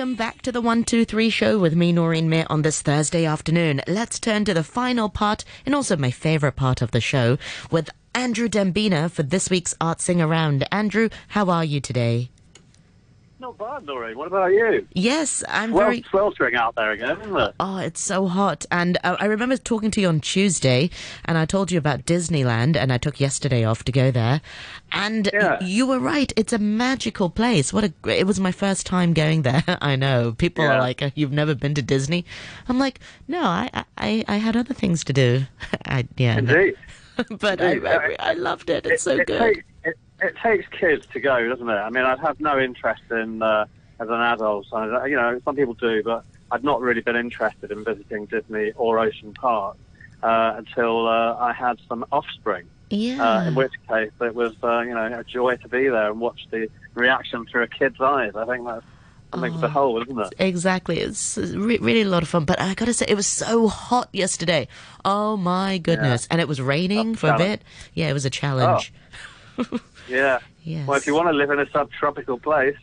Welcome back to the 123 show with me, Noreen Mir, on this Thursday afternoon. Let's turn to the final part and also my favorite part of the show with Andrew Dembina for this week's Art Sing Around. Andrew, how are you today? Not bad, Noreen. What about you? Yes, I'm Well, very. sweltering out there again, isn't it? Oh, it's so hot. And uh, I remember talking to you on Tuesday, and I told you about Disneyland, and I took yesterday off to go there. And Yeah. you were right. It's a magical place. What a it was my first time going there. I know people are like, "Uh, "You've never been to Disney?" I'm like, "No, I I, I had other things to do." I yeah. Indeed. but I, Indeed. I I loved it. It's so it, good. Takes, it, takes kids to go, doesn't it? I mean, I'd have no interest in uh, as an adult. I, you know, some people do, but I'd not really been interested in visiting Disney or Ocean Park uh, until uh, I had some offspring. yeah. Uh, in which case, it was uh, you know a joy to be there and watch the reaction through a kid's eyes. I think that's something to Oh. behold, isn't it? Exactly. It's re- really a lot of fun. But I gotta say, it was so hot yesterday. Oh my goodness. And it was raining That's for a bit. Yeah, it was a challenge. Yeah. Yes. Well, if you want to live in a subtropical place,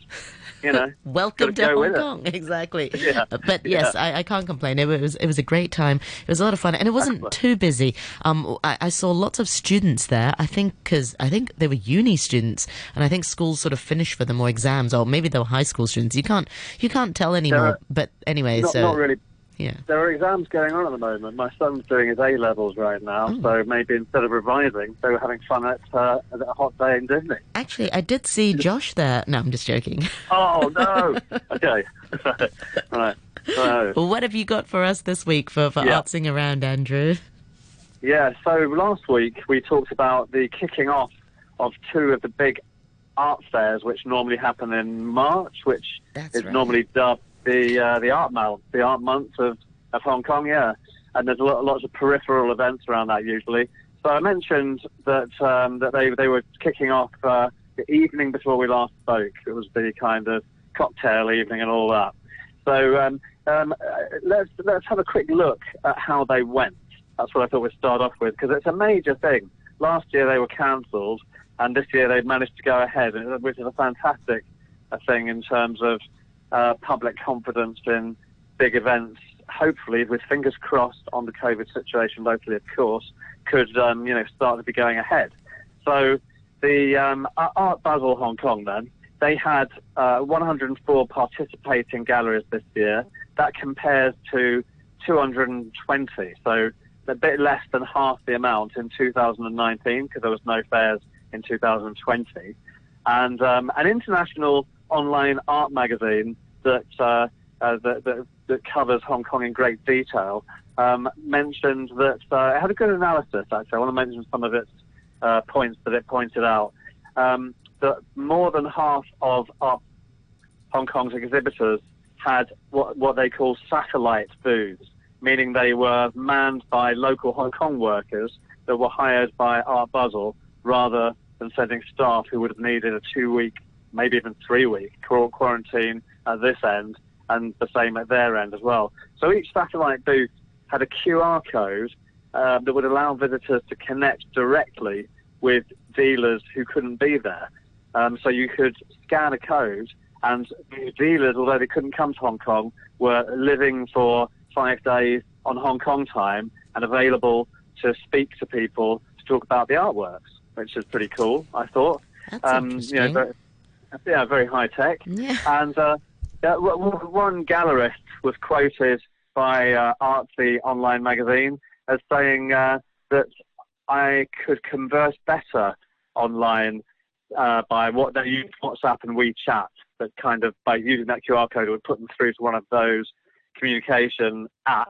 you know, Welcome gotta Hong with it. Kong. Exactly. Yeah. But yes, I, I can't complain. It was it was a great time. It was a lot of fun, and it wasn't too busy. Um, I, I saw lots of students there. I think because I think they were uni students, and I think schools sort of finished for them or exams, or maybe they were high school students. You can't you can't tell anymore. are- but anyway, not, so not really yeah. There are exams going on at the moment. My son's doing his A levels right now, Oh. so maybe instead of revising, they were having fun at, uh, at a hot day in Disney. Actually, I did see Josh there. No, I'm just joking. Oh no! okay, right. So what have you got for us this week for, for Yeah. artsing around, Andrew? yeah, so last week we talked about the kicking off of two of the big art fairs, which normally happen in March, which That's is right. normally dubbed the uh, the art month, the art month of, of Hong Kong. Yeah, and there's a lot, lots of peripheral events around that usually. So I mentioned that um, that they they were kicking off uh, the evening before we last spoke. It was the kind of cocktail evening and all that. So um, um, uh, let's let's have a quick look at how they went. That's what I thought we'd start off with because it's a major thing. Last year they were cancelled, and this year they've managed to go ahead, which is a fantastic uh, thing in terms of uh, public confidence in big events. Hopefully, with fingers crossed on the COVID situation locally, of course, could um, you know start to be going ahead. So the um, Art Basel Hong Kong then they had uh, 104 participating galleries this year. That compares to 220, so a bit less than half the amount in 2019 because there was no fairs in 2020. And um, an international online art magazine that, uh, uh, that, that, that covers Hong Kong in great detail um, mentioned that uh, it had a good analysis. Actually, I want to mention some of its uh, points that it pointed out. Um, that more than half of Hong Kong's exhibitors had what, what they call satellite booths, meaning they were manned by local Hong Kong workers that were hired by Art Basel rather than sending staff who would have needed a two week, maybe even three week qu- quarantine at this end and the same at their end as well. So each satellite booth had a QR code uh, that would allow visitors to connect directly with dealers who couldn't be there. Um, so you could scan a code, and the dealers, although they couldn't come to Hong Kong, were living for five days on Hong Kong time and available to speak to people to talk about the artworks, which is pretty cool, I thought. That's Um, you know, interesting. Yeah, very high tech. yeah. And uh, yeah, w- w- one gallerist was quoted by uh, Artsy Online magazine as saying uh, that I could converse better online uh, by what they use WhatsApp and WeChat. That kind of by using that QR code, it would put them through to one of those communication apps,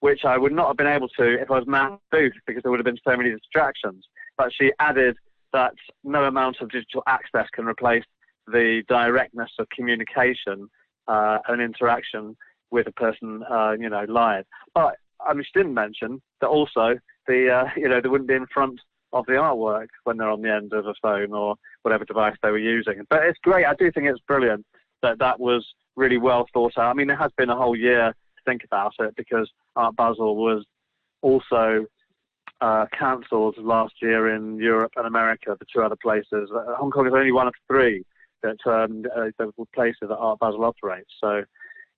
which I would not have been able to if I was man booth because there would have been so many distractions. But she added that no amount of digital access can replace the directness of communication uh, and interaction with a person, uh, you know, live. But I mean, she didn't mention that also the, uh, you know, they wouldn't be in front of the artwork when they're on the end of a phone or whatever device they were using. But it's great. I do think it's brilliant that that was really well thought out. I mean, it has been a whole year to think about it because Art Basel was also uh, cancelled last year in Europe and America, the two other places. Uh, Hong Kong is only one of three that um, the places that Art Basel operates. So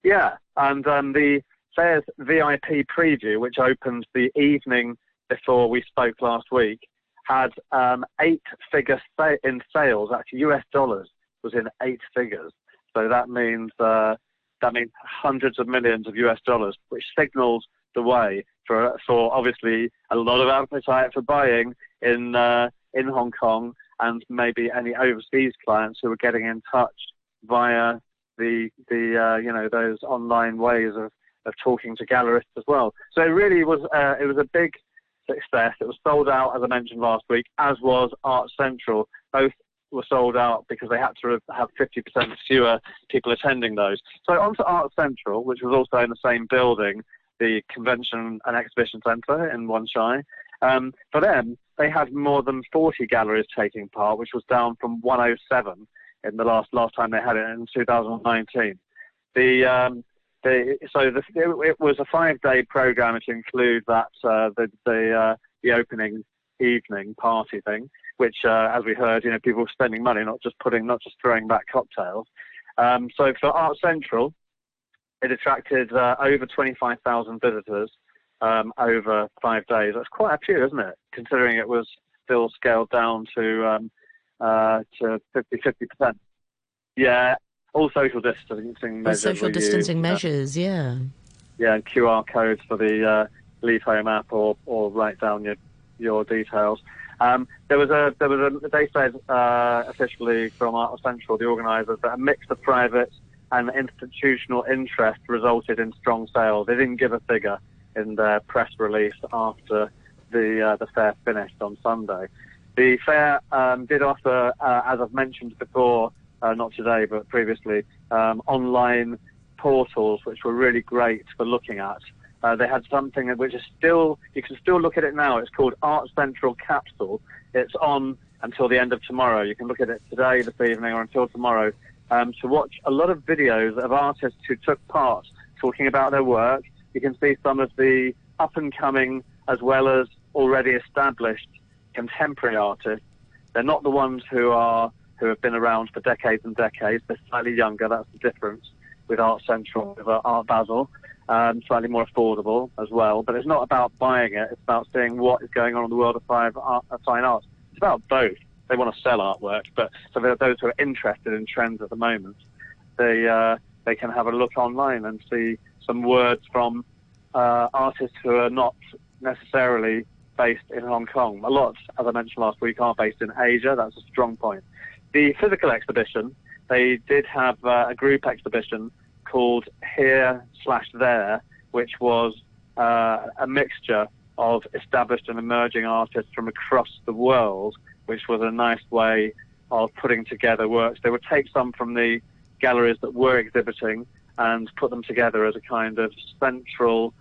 Yeah, and um, the Fair's VIP preview, which opened the evening before we spoke last week, had um, eight figures sa- in sales. Actually, US dollars was in eight figures. So that means uh, that means hundreds of millions of US dollars, which signals the way for for obviously a lot of appetite for buying in uh, in Hong Kong and maybe any overseas clients who are getting in touch via the the uh, you know those online ways of, of talking to gallerists as well. So it really was uh, it was a big success. It was sold out as I mentioned last week, as was Art Central. Both were sold out because they had to have 50% fewer people attending those. So onto Art Central, which was also in the same building, the Convention and Exhibition Centre in Wan Chai. Um, for them, they had more than 40 galleries taking part, which was down from 107 in the last last time they had it in 2019. The um, the, so the, it was a five-day program to include that uh, the the, uh, the opening evening party thing, which, uh, as we heard, you know, people were spending money, not just putting, not just throwing back cocktails. Um, so for Art Central, it attracted uh, over 25,000 visitors um, over five days. That's quite a few, isn't it? Considering it was still scaled down to um, uh, to 50 percent. Yeah, all social distancing measures. social distancing measures, yeah. Yeah, and QR codes for the uh, Leave Home app or, or write down your your details. Um, there was a there was a they said uh, officially from Art Central, the organisers, that a mix of private and institutional interest resulted in strong sales. They didn't give a figure in their press release after the uh, the fair finished on Sunday. The fair um, did offer, uh, as I've mentioned before, uh, not today but previously, um, online portals which were really great for looking at. Uh, they had something which is still you can still look at it now. It's called Art Central Capsule. It's on until the end of tomorrow. You can look at it today, this evening, or until tomorrow um, to watch a lot of videos of artists who took part talking about their work. You can see some of the up and coming as well as already established contemporary artists. They're not the ones who are who have been around for decades and decades. They're slightly younger. That's the difference with Art Central, with Art Basel. Um, slightly more affordable as well. But it's not about buying it. It's about seeing what is going on in the world of fine art. Fine art. It's about both they want to sell artwork, but for those who are interested in trends at the moment, they uh, they can have a look online and see some words from uh, artists who are not necessarily based in Hong Kong. A lot, as I mentioned last week, are based in Asia. That's a strong point. The physical exhibition, they did have uh, a group exhibition called Here slash There, which was uh, a mixture of established and emerging artists from across the world which was a nice way of putting together works. They would take some from the galleries that were exhibiting and put them together as a kind of central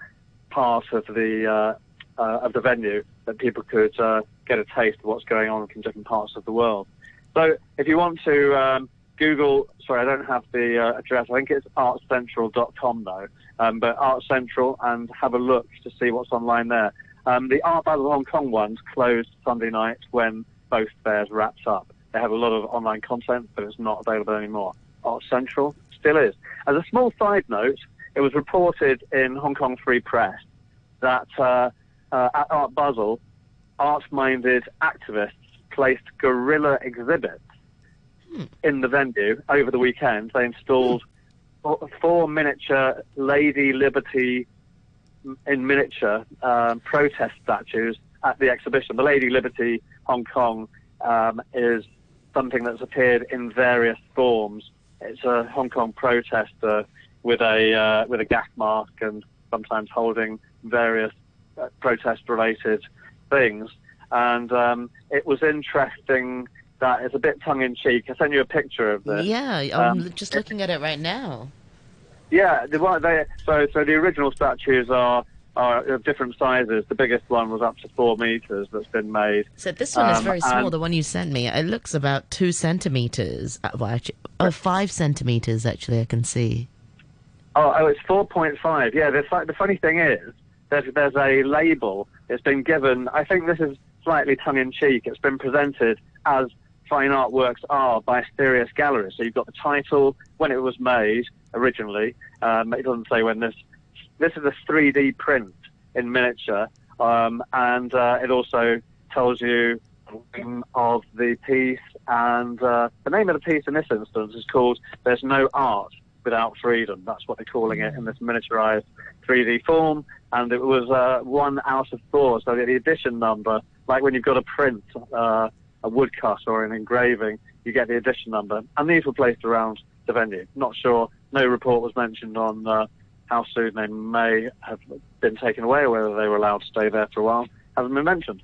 part of the uh, uh, of the venue that people could uh, get a taste of what's going on from different parts of the world. So if you want to um, Google, sorry, I don't have the uh, address. I think it's artcentral.com though, um, but Art Central and have a look to see what's online there. Um, the Art Basel Hong Kong ones closed Sunday night when both fairs wrapped up. They have a lot of online content, but it's not available anymore. Art Central still is. As a small side note, it was reported in Hong Kong Free Press that uh, uh, at Art Basel, art-minded activists placed guerrilla exhibits hmm. in the venue over the weekend. They installed hmm. four miniature Lady Liberty in miniature um, protest statues at the exhibition. The Lady Liberty Hong Kong um, is something that's appeared in various forms. It's a Hong Kong protester with a uh, with a gas mask and sometimes holding various uh, protest-related things. And um, it was interesting that it's a bit tongue-in-cheek. I sent you a picture of this. Yeah, I'm um, just looking at it right now. Yeah, the, they, so so the original statues are are of different sizes. The biggest one was up to four meters that's been made. So this one um, is very small. The one you sent me, it looks about two centimeters. Uh, well, actually, oh, five centimeters. Actually, I can see. Oh, oh, it's four point five. Yeah. The, the funny thing is, there's there's a label. It's been given. I think this is slightly tongue in cheek. It's been presented as fine artworks are by Asterias Galleries. So you've got the title, when it was made, originally. Um, it doesn't say when this. This is a 3D print in miniature, um, and uh, it also tells you the name of the piece. And uh, the name of the piece in this instance is called "There's No Art Without Freedom." That's what they're calling it in this miniaturized 3D form. And it was uh, one out of four, so the edition number, like when you've got a print, uh, a woodcut or an engraving, you get the edition number. And these were placed around the venue. Not sure. No report was mentioned on uh, how soon they may have been taken away whether they were allowed to stay there for a while. Hasn't been mentioned.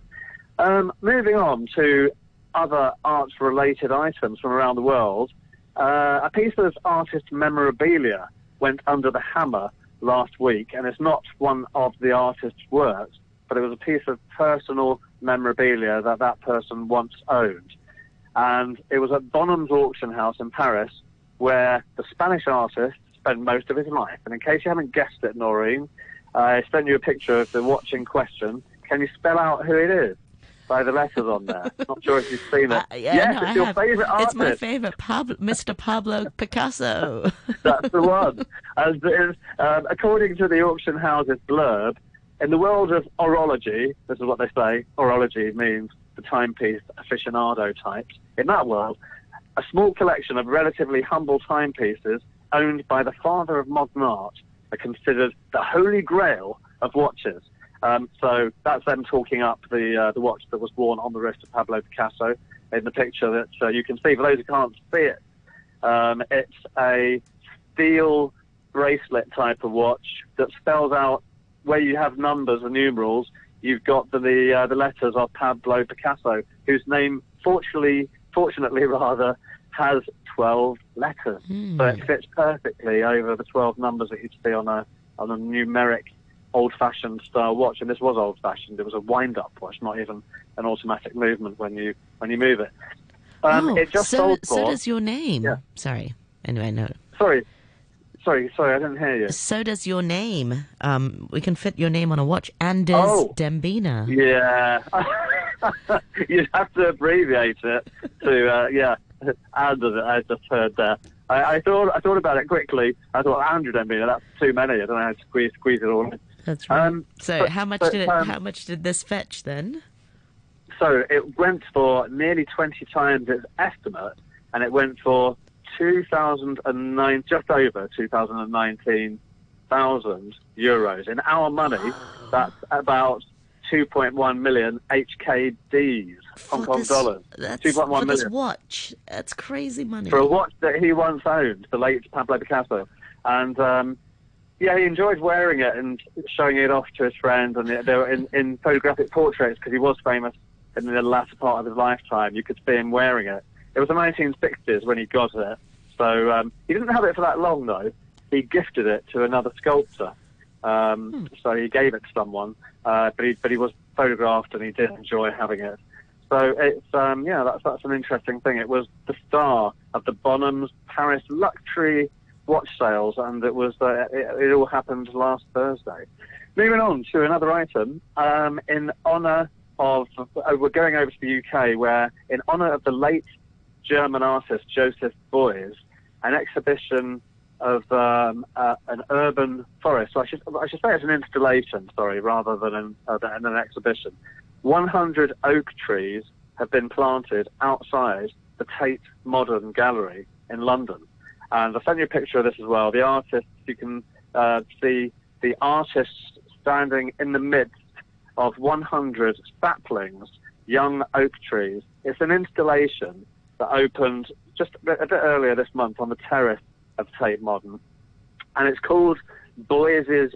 Um, moving on to other arts-related items from around the world. Uh, a piece of artist memorabilia went under the hammer last week, and it's not one of the artist's works, but it was a piece of personal memorabilia that that person once owned. And it was at Bonham's Auction House in Paris, where the Spanish artist spent most of his life. And in case you haven't guessed it, Noreen, I sent you a picture of the watch in question. Can you spell out who it is? By the letters on there. Not sure if you've seen it. Uh, yeah, yes, no, it's I your have. favourite artist. It's my favorite, Pablo, Mr. Pablo Picasso. That's the one. As is, um, according to the auction house's blurb, in the world of horology, this is what they say, horology means the timepiece aficionado types. In that world, a small collection of relatively humble timepieces owned by the father of modern art are considered the holy grail of watches. Um, so that's them talking up the uh, the watch that was worn on the wrist of Pablo Picasso in the picture that uh, you can see. For those who can't see it, um, it's a steel bracelet type of watch that spells out where you have numbers and numerals. You've got the the, uh, the letters of Pablo Picasso, whose name, fortunately, fortunately rather, has 12 letters. So it fits perfectly over the 12 numbers that you'd see on a on a numeric old-fashioned style watch. And this was old-fashioned. It was a wind-up watch, not even an automatic movement when you when you move it. Um, oh, it just so, sold so does your name. Yeah. Sorry. Anyway, no. Sorry, sorry, sorry. I didn't hear you. So does your name. Um, we can fit your name on a watch. Anders Oh. Dembina. Yeah. You'd have to abbreviate it to, uh, yeah, Andrew, I just heard that. I, I thought I thought about it quickly. I thought Andrew Dembina, that's too many. I don't know how to squeeze, squeeze it all in. That's right. Um, so but- how much but, did it, um, how much did this fetch then? So it went for nearly 20 times its estimate, and it went for 2009, just over 2019,000 euros. In our money, that's about 2.1 million HKDs, Hong Kong this- dollars. That's 2.1 for this million. watch. That's crazy money. for a watch that he once owned, the late Pablo Picasso. And um, yeah, he enjoyed wearing it and showing it off to his friends. And they were in, in photographic portraits because he was famous in the latter part of his lifetime. You could see him wearing it. It was the 1960s when he got it. So um, he didn't have it for that long though. He gifted it to another sculptor. Um, So he gave it to someone, uh, but he but he was photographed and he did enjoy having it. So it's um, yeah, that's that's an interesting thing. It was the star of the Bonhams Paris luxury watch sales, and it was uh, it, it all happened last Thursday. Moving on to another item um, in honour of uh, we're going over to the UK, where in honour of the late German artist Joseph Beuys, an exhibition of um, uh, an urban forest. So I should I should say it's an installation, sorry, rather than an, uh, than an exhibition. 100 oak trees have been planted outside the Tate Modern Gallery in London. And I'll send you a picture of this as well. The artist, you can uh, see the artist standing in the midst of 100 saplings, young oak trees. It's an installation that opened just a bit, earlier this month on the terrace of Tate Modern. And it's called Beuys's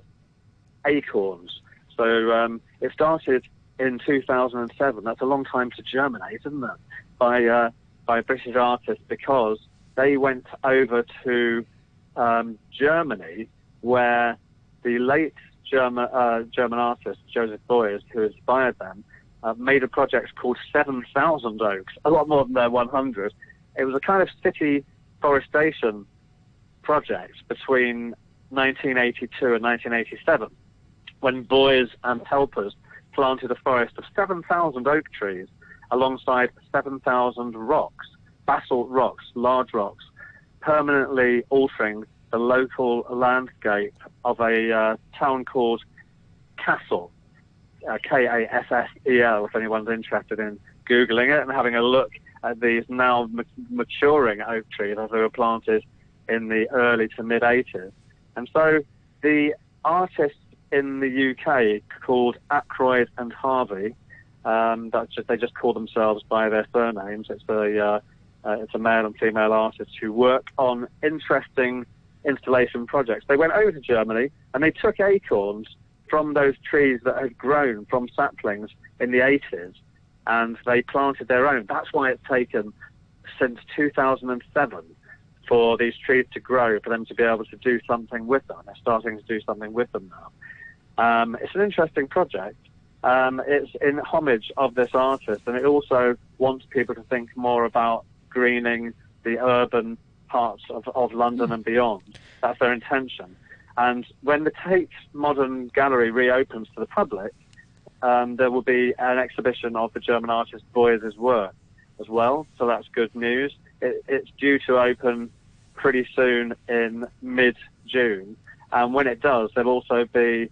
Acorns. So um, it started in 2007. That's a long time to germinate, isn't it? By uh, by British artists because they went over to um, Germany, where the late German uh, German artist Joseph Beuys, who inspired them, uh, made a project called 7,000 Oaks, a lot more than their 100. It was a kind of city forestation project between 1982 and 1987 when Beuys and helpers planted a forest of 7,000 oak trees alongside 7,000 rocks, basalt rocks, large rocks, permanently altering the local landscape of a uh, town called Kassel, uh, K-A-S-S-E-L, if anyone's interested in Googling it and having a look at these now ma- maturing oak trees as they were planted in the early to mid 80s. And so the artists in the UK called Ackroyd and Harvey, um, that's just, they just call themselves by their surnames. It's a, uh, uh, it's a male and female artist who work on interesting installation projects. They went over to Germany and they took acorns from those trees that had grown from saplings in the 80s and they planted their own. That's why it's taken since 2007 for these trees to grow, for them to be able to do something with them. They're starting to do something with them now. Um, it's an interesting project. Um, it's in homage of this artist, and it also wants people to think more about greening the urban parts of, of London and beyond. That's their intention. And when the Tate Modern Gallery reopens to the public, um, there will be an exhibition of the German artist Beuys's work as well. So that's good news. It, it's due to open pretty soon in mid June. And when it does, there'll also be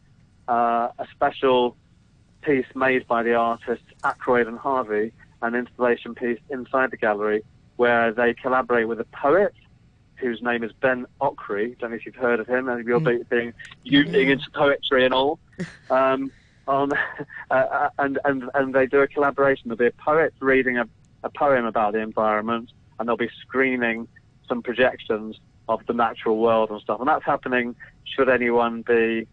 uh, a special piece made by the artists Ackroyd and Harvey, an installation piece inside the gallery where they collaborate with a poet whose name is Ben Okri. Don't know if you've heard of him. and you're mm. being, you being into poetry and all. Um, on, uh, uh, and, and, and they do a collaboration. There'll be a poet reading a, a poem about the environment, and they'll be screening some projections of the natural world and stuff. And that's happening should anyone be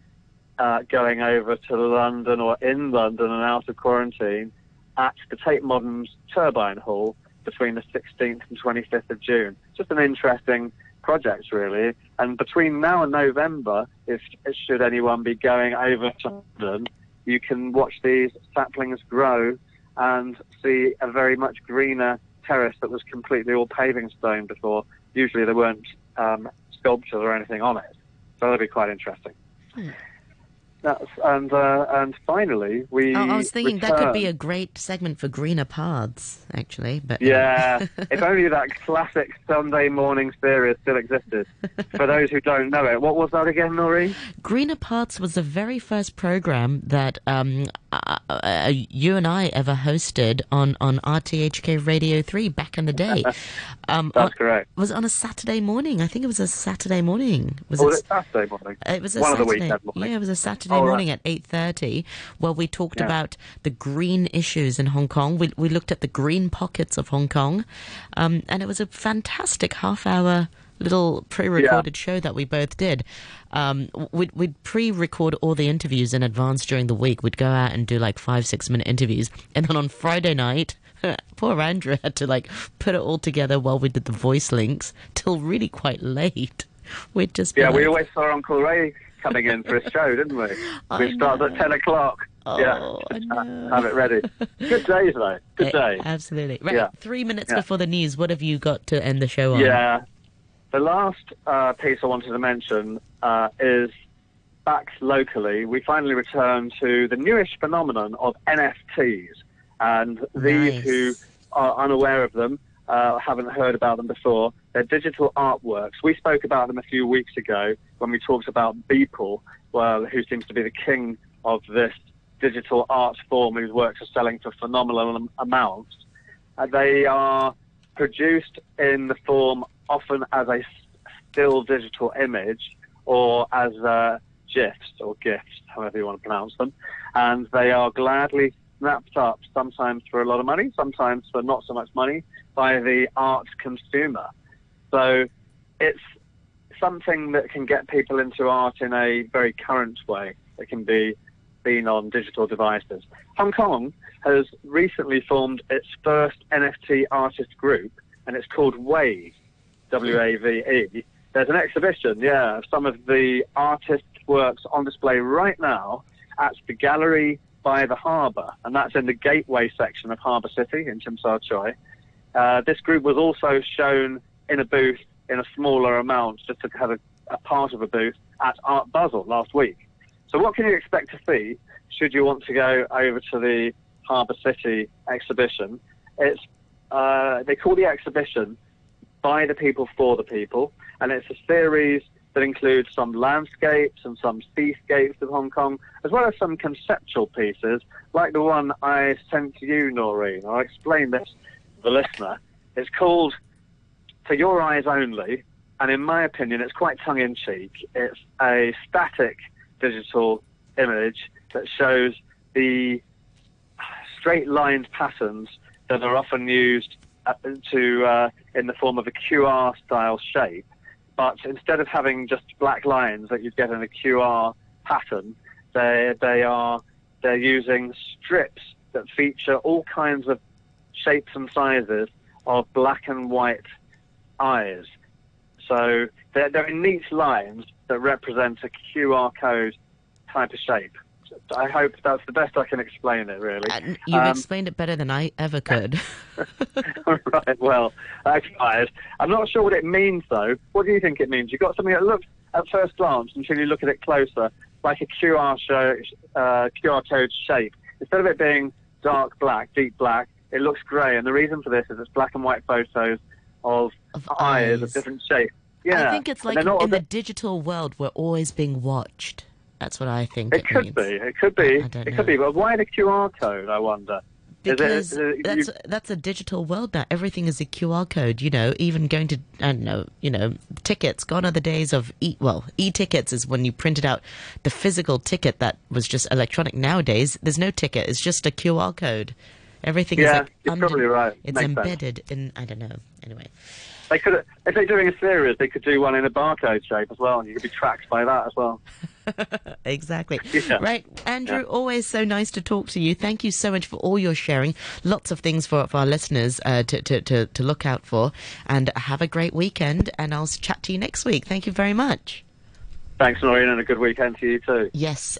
uh, going over to London or in London and out of quarantine at the Tate Modern's Turbine Hall between the 16th and 25th of June. Just an interesting project, really. And between now and November, if should anyone be going over to London, you can watch these saplings grow and see a very much greener terrace that was completely all paving stone before. Usually there weren't um, sculptures or anything on it. So that'll be quite interesting. Hmm. That's, and uh, and finally, we. Oh, I was thinking that could be a great segment for greener paths, actually. But yeah, if only that classic Sunday morning series still existed. for those who don't know it, what was that again, Nori? Greener Paths was the very first program that um, uh, uh, you and I ever hosted on on RTHK Radio Three back in the day. Um, That's on, correct. Was on a Saturday morning. I think it was a Saturday morning. Was oh, it, Saturday morning? It was a One Saturday. Of the weekend morning. Yeah, it was a Saturday Saturday oh, morning right. at 8.30 where we talked yeah. about the green issues in Hong Kong. We, we looked at the green pockets of Hong Kong. Um, and it was a fantastic half-hour little pre-recorded yeah. show that we both did. Um, we'd, we'd, pre-record all the interviews in advance during the week. We'd go out and do like five, six-minute interviews. And then on Friday night... Poor Andrew had to like put it all together while we did the voice links till really quite late. We'd just yeah, like, we always saw Uncle Ray coming in for a show, didn't we? we started at 10 o'clock. Oh, yeah, have it ready. Good day, though. Good eh, day. Absolutely. Right, yeah. three minutes yeah. before the news, what have you got to end the show on? Yeah. The last uh, piece I wanted to mention uh, is back locally. We finally return to the newish phenomenon of NFTs. And these nice. who are unaware of them, uh, haven't heard about them before, they're digital artworks. We spoke about them a few weeks ago when we talked about Beeple, well, who seems to be the king of this digital art form, whose works are selling for phenomenal amounts. Uh, they are produced in the form often as a still digital image or as uh, GIFs or GIFs, however you want to pronounce them, and they are gladly snapped up, sometimes for a lot of money, sometimes for not so much money, by the art consumer. So it's something that can get people into art in a very current way. It can be seen on digital devices. Hong Kong has recently formed its first NFT artist group, and it's called Wave, W-A-V-E. There's an exhibition, yeah, of some of the artists' works on display right now at the gallery by the harbour, and that's in the gateway section of Harbour City in Sha Tsui. Uh, this group was also shown in a booth in a smaller amount, just to have a, a part of a booth at Art Basel last week. So what can you expect to see should you want to go over to the Harbour City exhibition? It's uh, they call the exhibition "By the People for the People," and it's a series that includes some landscapes and some seascapes of Hong Kong, as well as some conceptual pieces, like the one I sent to you, Noreen. I'll explain this to the listener. It's called For Your Eyes Only, and in my opinion, it's quite tongue in cheek. It's a static digital image that shows the straight lined patterns that are often used uh, to uh, in the form of a QR style shape. But instead of having just black lines that you'd get in a QR pattern, they they are they're using strips that feature all kinds of shapes and sizes of black and white eyes. So they're, they're in neat lines that represent a QR code type of shape. I hope that's the best I can explain it, really. Uh, you've um, explained it better than I ever could. right, well, tried. I'm not sure what it means, though. What do you think it means? You've got something that looks, at first glance, until you look at it closer, like a QR, show, uh, QR code shape. Instead of it being dark black, deep black, it looks grey. And the reason for this is it's black and white photos of, of eyes, eyes of different shapes. Yeah. I think it's like in the digital world, we're always being watched. That's what I think. It, it could means. be. It could be. it know. could be. But why the QR code? I wonder. Because it, it, that's you... that's a digital world now. Everything is a QR code. You know, even going to I don't know. You know, tickets. Gone are the days of e. Well, e-tickets is when you printed out the physical ticket that was just electronic. Nowadays, there's no ticket. It's just a QR code. Everything yeah, is like you're under, probably right. It's Makes embedded sense. in. I don't know. Anyway. They could, if they're doing a series, they could do one in a barcode shape as well, and you could be tracked by that as well. exactly. Yeah. Right, Andrew. Yeah. Always so nice to talk to you. Thank you so much for all your sharing. Lots of things for, for our listeners uh, to, to, to, to look out for. And have a great weekend. And I'll chat to you next week. Thank you very much. Thanks, Noreen, and a good weekend to you too. Yes,